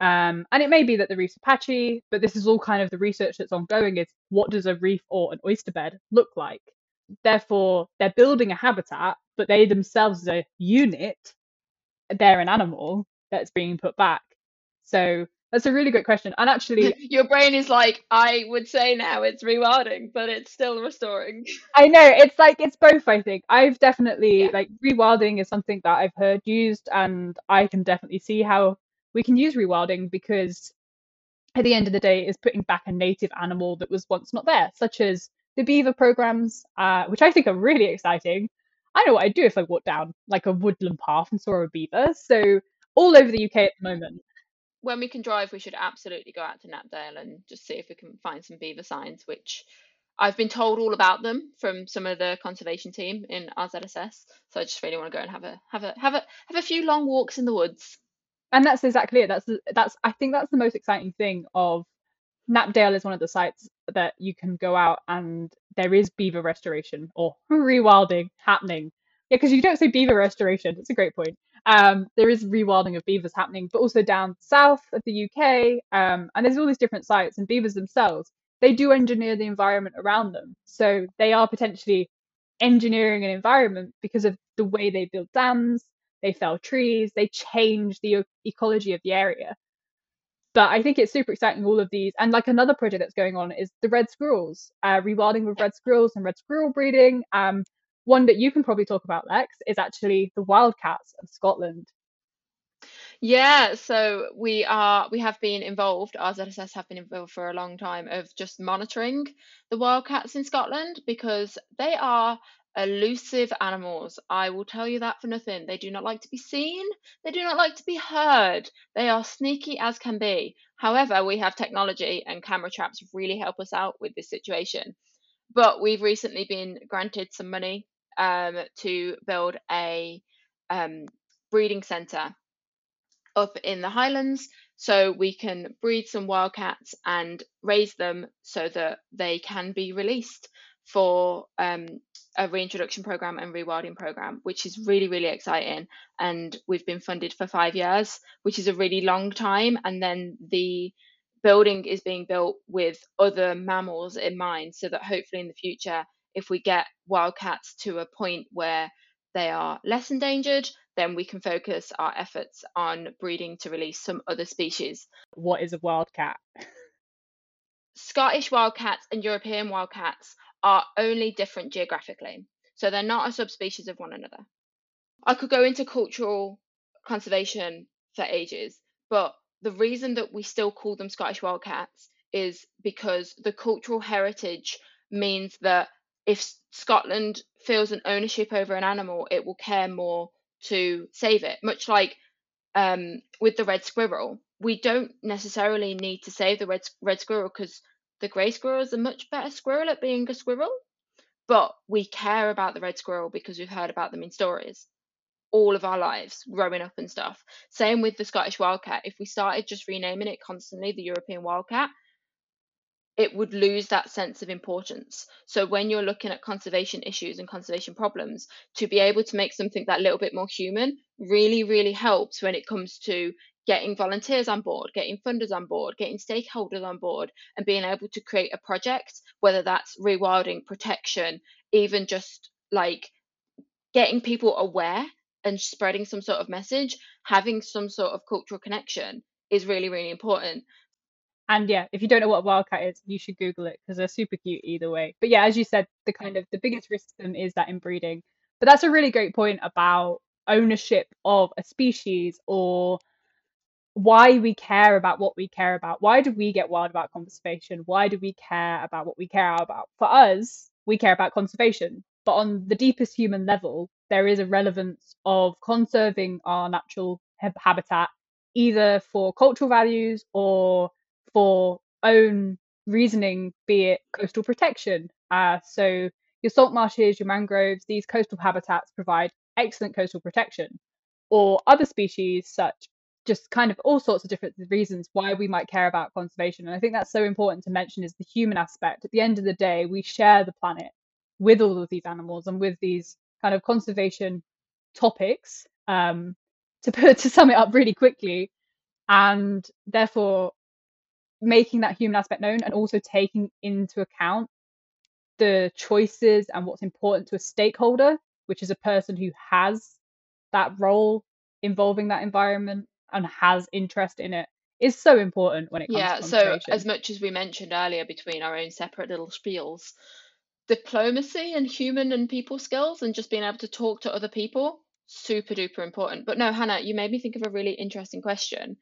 um, and it may be that the reefs are patchy, but this is all kind of the research that's ongoing is what does a reef or an oyster bed look like? Therefore, they're building a habitat, but they themselves as a unit, they're an animal that's being put back. So that's a really great question. And actually, *laughs* Your brain is like, I would say now it's rewilding, but it's still restoring. I know it's like it's both. I think I've definitely Yeah. like rewilding is something that I've heard used, and I can definitely see how we can use rewilding because at the end of the day, it's putting back a native animal that was once not there, such as the beaver programs, uh, which I think are really exciting. I know what I'd do if I walked down like a woodland path and saw a beaver. So all over the UK at the moment. When we can drive, we should absolutely go out to Knapdale and just see if we can find some beaver signs, which I've been told all about them from some of the conservation team in RZSS. So I just really want to go and have a have a have a have a few long walks in the woods. and that's exactly it. That's that's I think that's the most exciting thing of Knapdale is one of the sites that you can go out and there is beaver restoration or rewilding happening. Yeah, because you don't say beaver restoration. It's a great point. Um, there is rewilding of beavers happening, but also down south of the UK. Um, and there's all these different sites and beavers themselves. They do engineer the environment around them, so they are potentially engineering an environment because of the way they build dams, they fell trees, they change the ecology of the area. But I think it's super exciting, all of these. And like another project that's going on is the red squirrels, uh, rewilding with red squirrels and red squirrel breeding. Um, one that you can probably talk about, Lex, is actually the wildcats of Scotland. Yeah, so we are we have been involved, RZSS have been involved for a long time of just monitoring the wildcats in Scotland because they are elusive animals. I will tell you that for nothing. They do not like to be seen, they do not like to be heard. They are sneaky as can be. However, we have technology and camera traps really help us out with this situation. But we've recently been granted some money um, to build a um, breeding centre up in the Highlands so we can breed some wildcats and raise them so that they can be released for um, a reintroduction program and rewilding program, which is really, really exciting. And we've been funded for five years, which is a really long time. And then the building is being built with other mammals in mind, so that hopefully in the future, if we get wildcats to a point where they are less endangered, then we can focus our efforts on breeding to release some other species. What is a wildcat? Scottish wildcats and European wildcats are only different geographically, so they're not a subspecies of one another. I could go into cultural conservation for ages, but the reason that we still call them Scottish wildcats is because the cultural heritage means that if Scotland feels an ownership over an animal, it will care more to save it. Much like um, with the red squirrel, we don't necessarily need to save the red red squirrel because the grey squirrel is a much better squirrel at being a squirrel. But we care about the red squirrel because we've heard about them in stories all of our lives growing up and stuff. Same with the Scottish wildcat. If we started just renaming it constantly the European wildcat, it would lose that sense of importance. So when you're looking at conservation issues and conservation problems, to be able to make something that little bit more human really, really helps when it comes to getting volunteers on board, getting funders on board, getting stakeholders on board, and being able to create a project, whether that's rewilding, protection, even just like getting people aware and spreading some sort of message, having some sort of cultural connection is really, really important. And yeah, if you don't know what a wildcat is, you should Google it because they're super cute either way. But yeah, as you said, the kind of the biggest risk to them is that inbreeding. But that's a really great point about ownership of a species or why we care about what we care about. Why do we get wild about conservation? Why do we care about what we care about? For us, we care about conservation. But on the deepest human level, there is a relevance of conserving our natural habitat, either for cultural values or for own reasoning, be it coastal protection. Uh, so your salt marshes, your mangroves, these coastal habitats provide excellent coastal protection. Or other species, such just kind of all sorts of different reasons why we might care about conservation. And I think that's so important to mention is the human aspect. At the end of the day, we share the planet with all of these animals and with these kind of conservation topics. Um, to put *laughs* to sum it up really quickly, and therefore making that human aspect known and also taking into account the choices and what's important to a stakeholder, which is a person who has that role involving that environment and has interest in it is so important when it comes yeah, so as much as we mentioned earlier between our own separate little spiels, diplomacy and human and people skills and just being able to talk to other people, super duper important. But no, Hannah, you made me think of a really interesting question.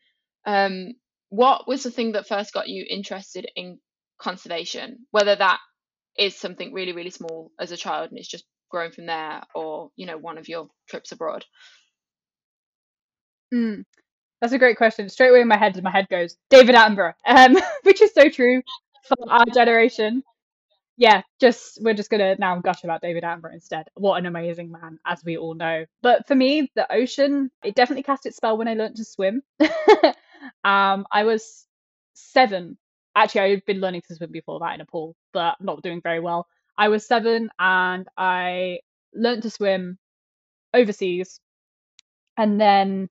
Um, what was the thing that first got you interested in conservation? Whether that is something really, really small as a child and it's just grown from there, or you know, one of your trips abroad. Mm, that's a great question. Straight away in my head, my head goes David Attenborough, *laughs* um, which is so true for our generation. Yeah, just we're just gonna now gush about David Attenborough instead. What an amazing man, as we all know. But for me, the ocean, it definitely cast its spell when I learned to swim. *laughs* Um, I was seven. Actually, I had been learning to swim before that in a pool, but not doing very well. I was seven and I learned to swim overseas. And then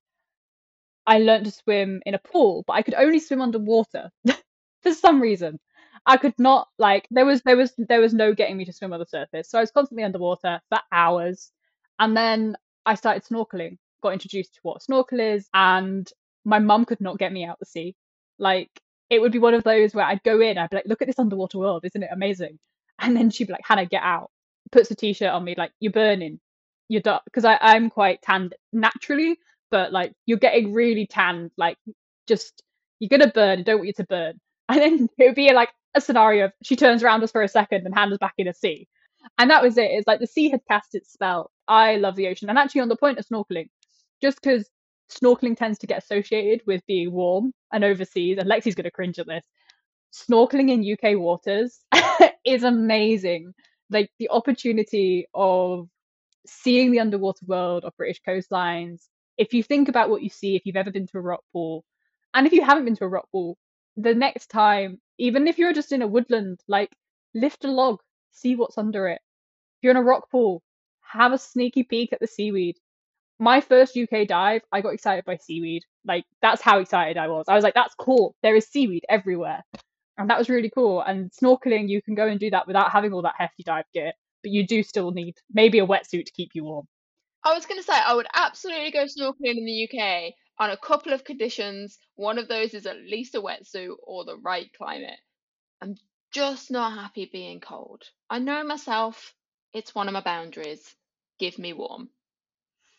I learned to swim in a pool, but I could only swim underwater *laughs* for some reason. I could not like there was there was there was no getting me to swim on the surface. So I was constantly underwater for hours. And then I started snorkeling, got introduced to what snorkel is, and my mum could not get me out the sea. Like it would be one of those where I'd go in, I'd be like, look at this underwater world, isn't it amazing? *laughs* And then she'd be like, Hannah, get out. Puts a t-shirt on me, like you're burning, you're done. Because I I'm quite tanned naturally, but like you're getting really tanned, like just you're gonna burn. I don't want you to burn. *laughs* And then it would be like a scenario of she turns around us for a second and hands us back in the sea. And that was it. It's like the sea had cast its spell. I love the ocean. And actually, on the point of snorkeling, just because snorkeling tends to get associated with being warm and overseas, and Lexi's going to cringe at this. Snorkeling in UK waters *laughs* is amazing. Like the opportunity of seeing the underwater world of British coastlines. If you think about what you see, if you've ever been to a rock pool, and if you haven't been to a rock pool, the next time, even if you're just in a woodland, like lift a log, see what's under it. If you're in a rock pool, have a sneaky peek at the seaweed. My first UK dive, I got excited by seaweed. Like that's how excited I was. I was like, that's cool. There is seaweed everywhere. And that was really cool. And snorkeling, you can go and do that without having all that hefty dive gear, but you do still need maybe a wetsuit to keep you warm. I was going to say, I would absolutely go snorkeling in the UK on a couple of conditions. One of those is at least a wetsuit or the right climate. I'm just not happy being cold. I know myself, it's one of my boundaries. Give me warm.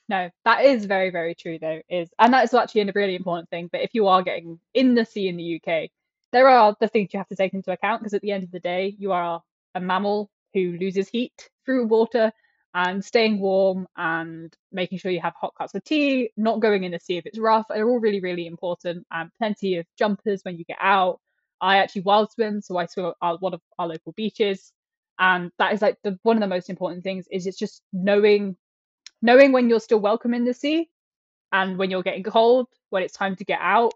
No, that is very, very true though, is and that is actually a really important thing. But if you are getting in the sea in the UK, there are the things you have to take into account because at the end of the day, you are a mammal who loses heat through water and staying warm and making sure you have hot cups of tea, not going in the sea if it's rough, are all really, really important. And plenty of jumpers when you get out. I actually wild swim, so I swim at one of our local beaches. And that is like the one of the most important things is it's just knowing knowing when you're still welcome in the sea and when you're getting cold, when it's time to get out,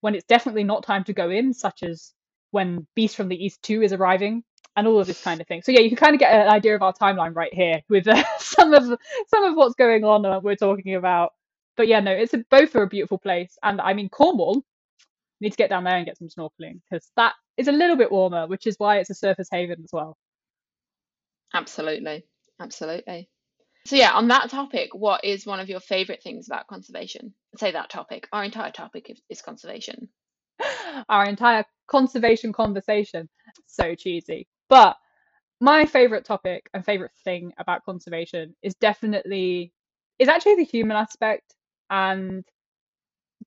when it's definitely not time to go in, such as when Beast from the East 2 is arriving, and all of this kind of thing. So yeah, you can kind of get an idea of our timeline right here with uh, *laughs* some of some of what's going on that we're talking about. But yeah, no, it's a, both are a beautiful place, and I mean Cornwall. Need to get down there and get some snorkeling because that is a little bit warmer, which is why it's a surface haven as well. Absolutely, absolutely. So yeah, on that topic, what is one of your favorite things about conservation? Say that topic. Our entire topic is conservation. *laughs* Our entire conservation conversation. So cheesy. But my favorite topic and favorite thing about conservation is definitely is actually the human aspect and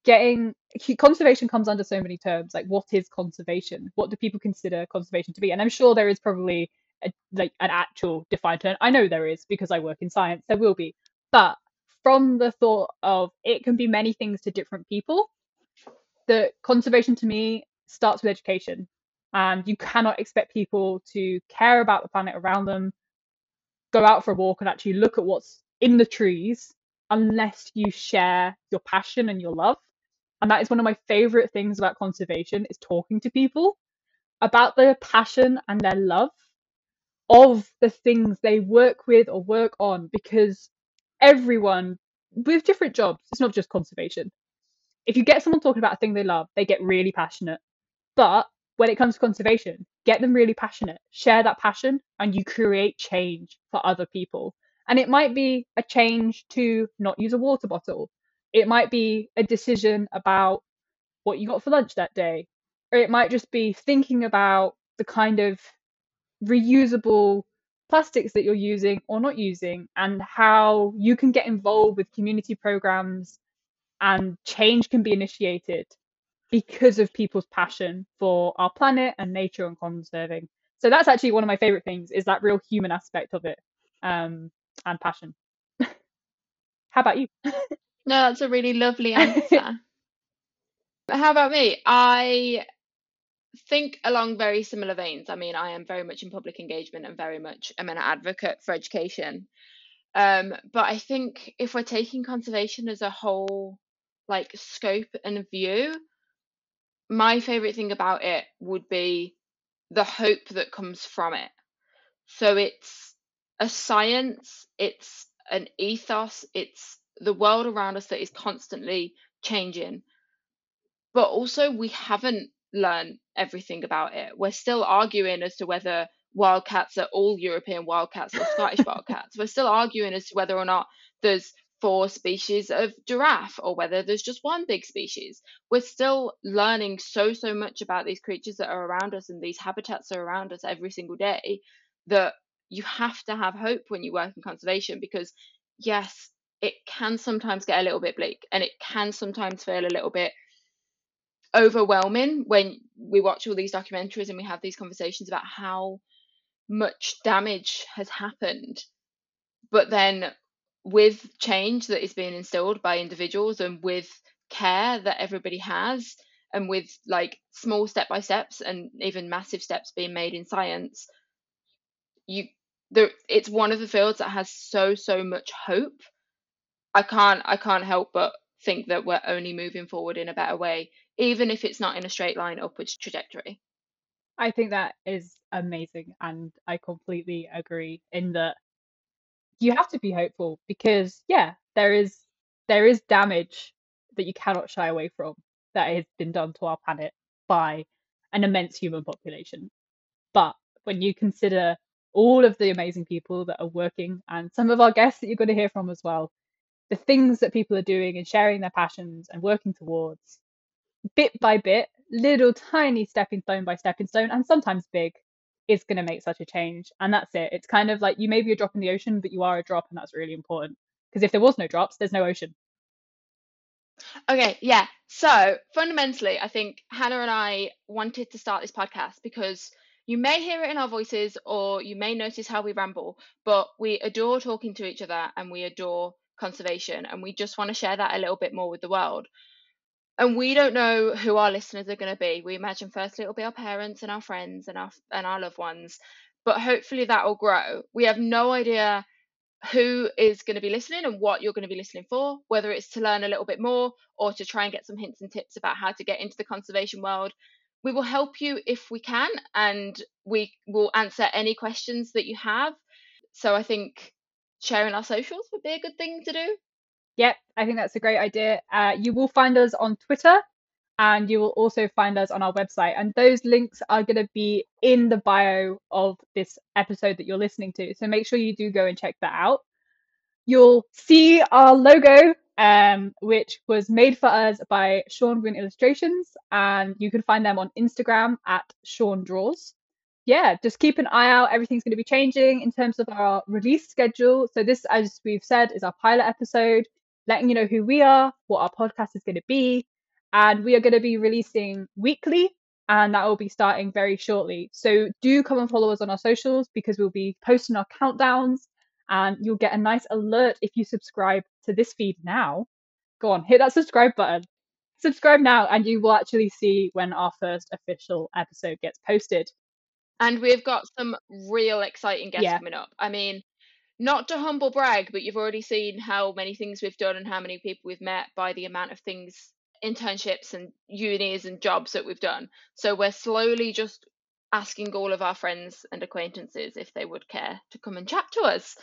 getting conservation comes under so many terms like what is conservation what do people consider conservation to be and i'm sure there is probably a, like an actual defined term. I know there is because i work in science there will be. But from the thought of it can be many things to different people the conservation to me starts with education. And you cannot expect people to care about the planet around them, go out for a walk and actually look at what's in the trees unless you share your passion and your love. And that is one of my favorite things about conservation is talking to people about their passion and their love of the things they work with or work on because everyone with different jobs, it's not just conservation. If you get someone talking about a thing they love, they get really passionate. But when it comes to conservation, get them really passionate, share that passion, and you create change for other people. And it might be a change to not use a water bottle. It might be a decision about what you got for lunch that day. Or it might just be thinking about the kind of reusable plastics that you're using or not using and how you can get involved with community programs and change can be initiated because of people's passion for our planet and nature and conserving. So that's actually one of my favorite things is that real human aspect of it um, and passion. *laughs* How about you? *laughs* no, that's a really lovely *laughs* answer. How about me? I think along very similar veins. I mean, I am very much in public engagement and very much am an advocate for education. Um, but I think if we're taking conservation as a whole, like scope and view, my favorite thing about it would be the hope that comes from it. So it's a science, it's an ethos, it's the world around us that is constantly changing. But also, we haven't learned everything about it. We're still arguing as to whether wildcats are all European wildcats or Scottish *laughs* wildcats. We're still arguing as to whether or not there's four species of giraffe or whether there's just one big species. We're still learning so, so much about these creatures that are around us and these habitats are around us every single day that you have to have hope when you work in conservation because, yes, it can sometimes get a little bit bleak and it can sometimes feel a little bit overwhelming when we watch all these documentaries and we have these conversations about how much damage has happened. But then with change that is being instilled by individuals and with care that everybody has and with like small step by steps and even massive steps being made in science you there it's one of the fields that has so so much hope i can't i can't help but think that we're only moving forward in a better way even if it's not in a straight line upwards trajectory I think that is amazing, and I completely agree in that you have to be hopeful because yeah, there is there is damage that you cannot shy away from that has been done to our planet by an immense human population. But when you consider all of the amazing people that are working and some of our guests that you're going to hear from as well, the things that people are doing and sharing their passions and working towards, bit by bit, little tiny stepping stone by stepping stone, and sometimes big, is going to make such a change. And that's it. It's kind of like you may be a drop in the ocean, but you are a drop, and that's really important. Because if there was no drops, there's no ocean. Okay, yeah. So fundamentally, I think Hannah and I wanted to start this podcast because you may hear it in our voices or you may notice how we ramble, but we adore talking to each other and we adore conservation and we just want to share that a little bit more with the world. And we don't know who our listeners are going to be. We imagine firstly it'll be our parents and our friends and our and our loved ones, but hopefully that will grow. We have no idea who is going to be listening and what you're going to be listening for, whether it's to learn a little bit more or to try and get some hints and tips about how to get into the conservation world. We will help you if we can, and we will answer any questions that you have. So I think sharing our socials would be a good thing to do. Yep, I think that's a great idea. Uh, you will find us on Twitter and you will also find us on our website. And those links are going to be in the bio of this episode that you're listening to. So make sure you do go and check that out. You'll see our logo, um, which was made for us by Sion Green Illustrations, and you can find them on Instagram at Sion Draws. Yeah, just keep an eye out. Everything's going to be changing in terms of our release schedule. So, this, as we've said, is our pilot episode, letting you know who we are, what our podcast is going to be, and we are going to be releasing weekly and that will be starting very shortly. So do come and follow us on our socials because we'll be posting our countdowns and you'll get a nice alert if you subscribe to this feed now. Go on, hit that subscribe button. Subscribe now and you will actually see when our first official episode gets posted. And we've got some real exciting guests yeah. coming up. I mean, not to humble brag, but you've already seen how many things we've done and how many people we've met by the amount of things internships and unis and jobs that we've done. So we're slowly just asking all of our friends and acquaintances if they would care to come and chat to us.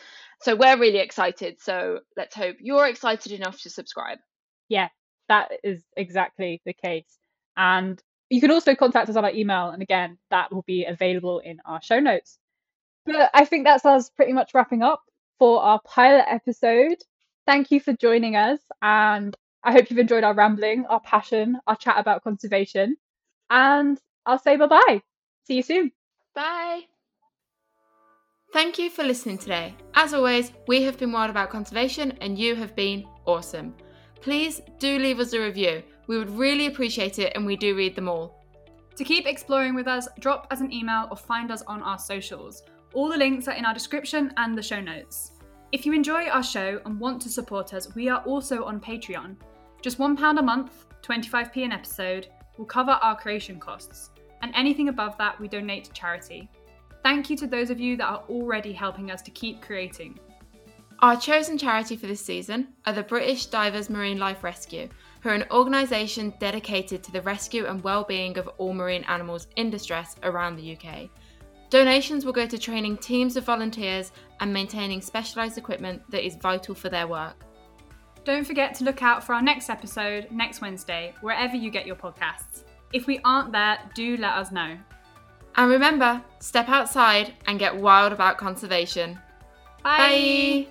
So we're really excited. So let's hope you're excited enough to subscribe. Yeah, that is exactly the case. And you can also contact us on our email. And again, that will be available in our show notes. But I think that's us pretty much wrapping up for our pilot episode. Thank you for joining us. And I hope you've enjoyed our rambling, our passion, our chat about conservation. And I'll say bye bye. See you soon. Bye. Thank you for listening today. As always, we have been wild about conservation and you have been awesome. Please do leave us a review. We would really appreciate it and we do read them all. To keep exploring with us, drop us an email or find us on our socials. All the links are in our description and the show notes. If you enjoy our show and want to support us, we are also on Patreon. Just £1 a month, 25p an episode, will cover our creation costs, and anything above that we donate to charity. Thank you to those of you that are already helping us to keep creating. Our chosen charity for this season are the British Divers Marine Life Rescue, who are an organisation dedicated to the rescue and well-being of all marine animals in distress around the UK. Donations will go to training teams of volunteers and maintaining specialised equipment that is vital for their work. Don't forget to look out for our next episode next Wednesday, wherever you get your podcasts. If we aren't there, do let us know. And remember, step outside and get wild about conservation. Bye.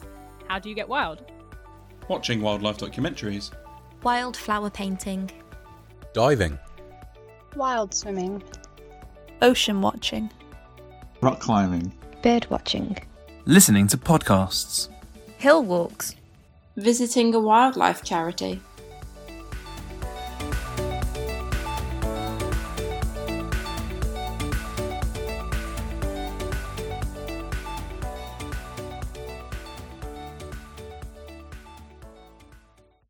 Bye. How do you get wild? Watching wildlife documentaries. Wildflower painting. Diving. Wild swimming. Ocean watching. Rock climbing. Bird watching. Listening to podcasts. Hill walks visiting a wildlife charity.